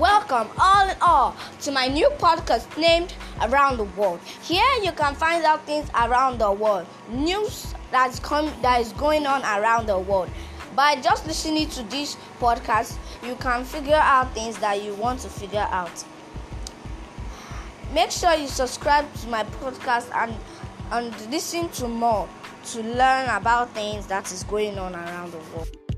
Welcome, all in all, to my new podcast named Around the World. Here you can find out things around the world, news that's com- that is going on around the world. By just listening to this podcast, you can figure out things that you want to figure out. Make sure you subscribe to my podcast and and listen to more to learn about things that is going on around the world.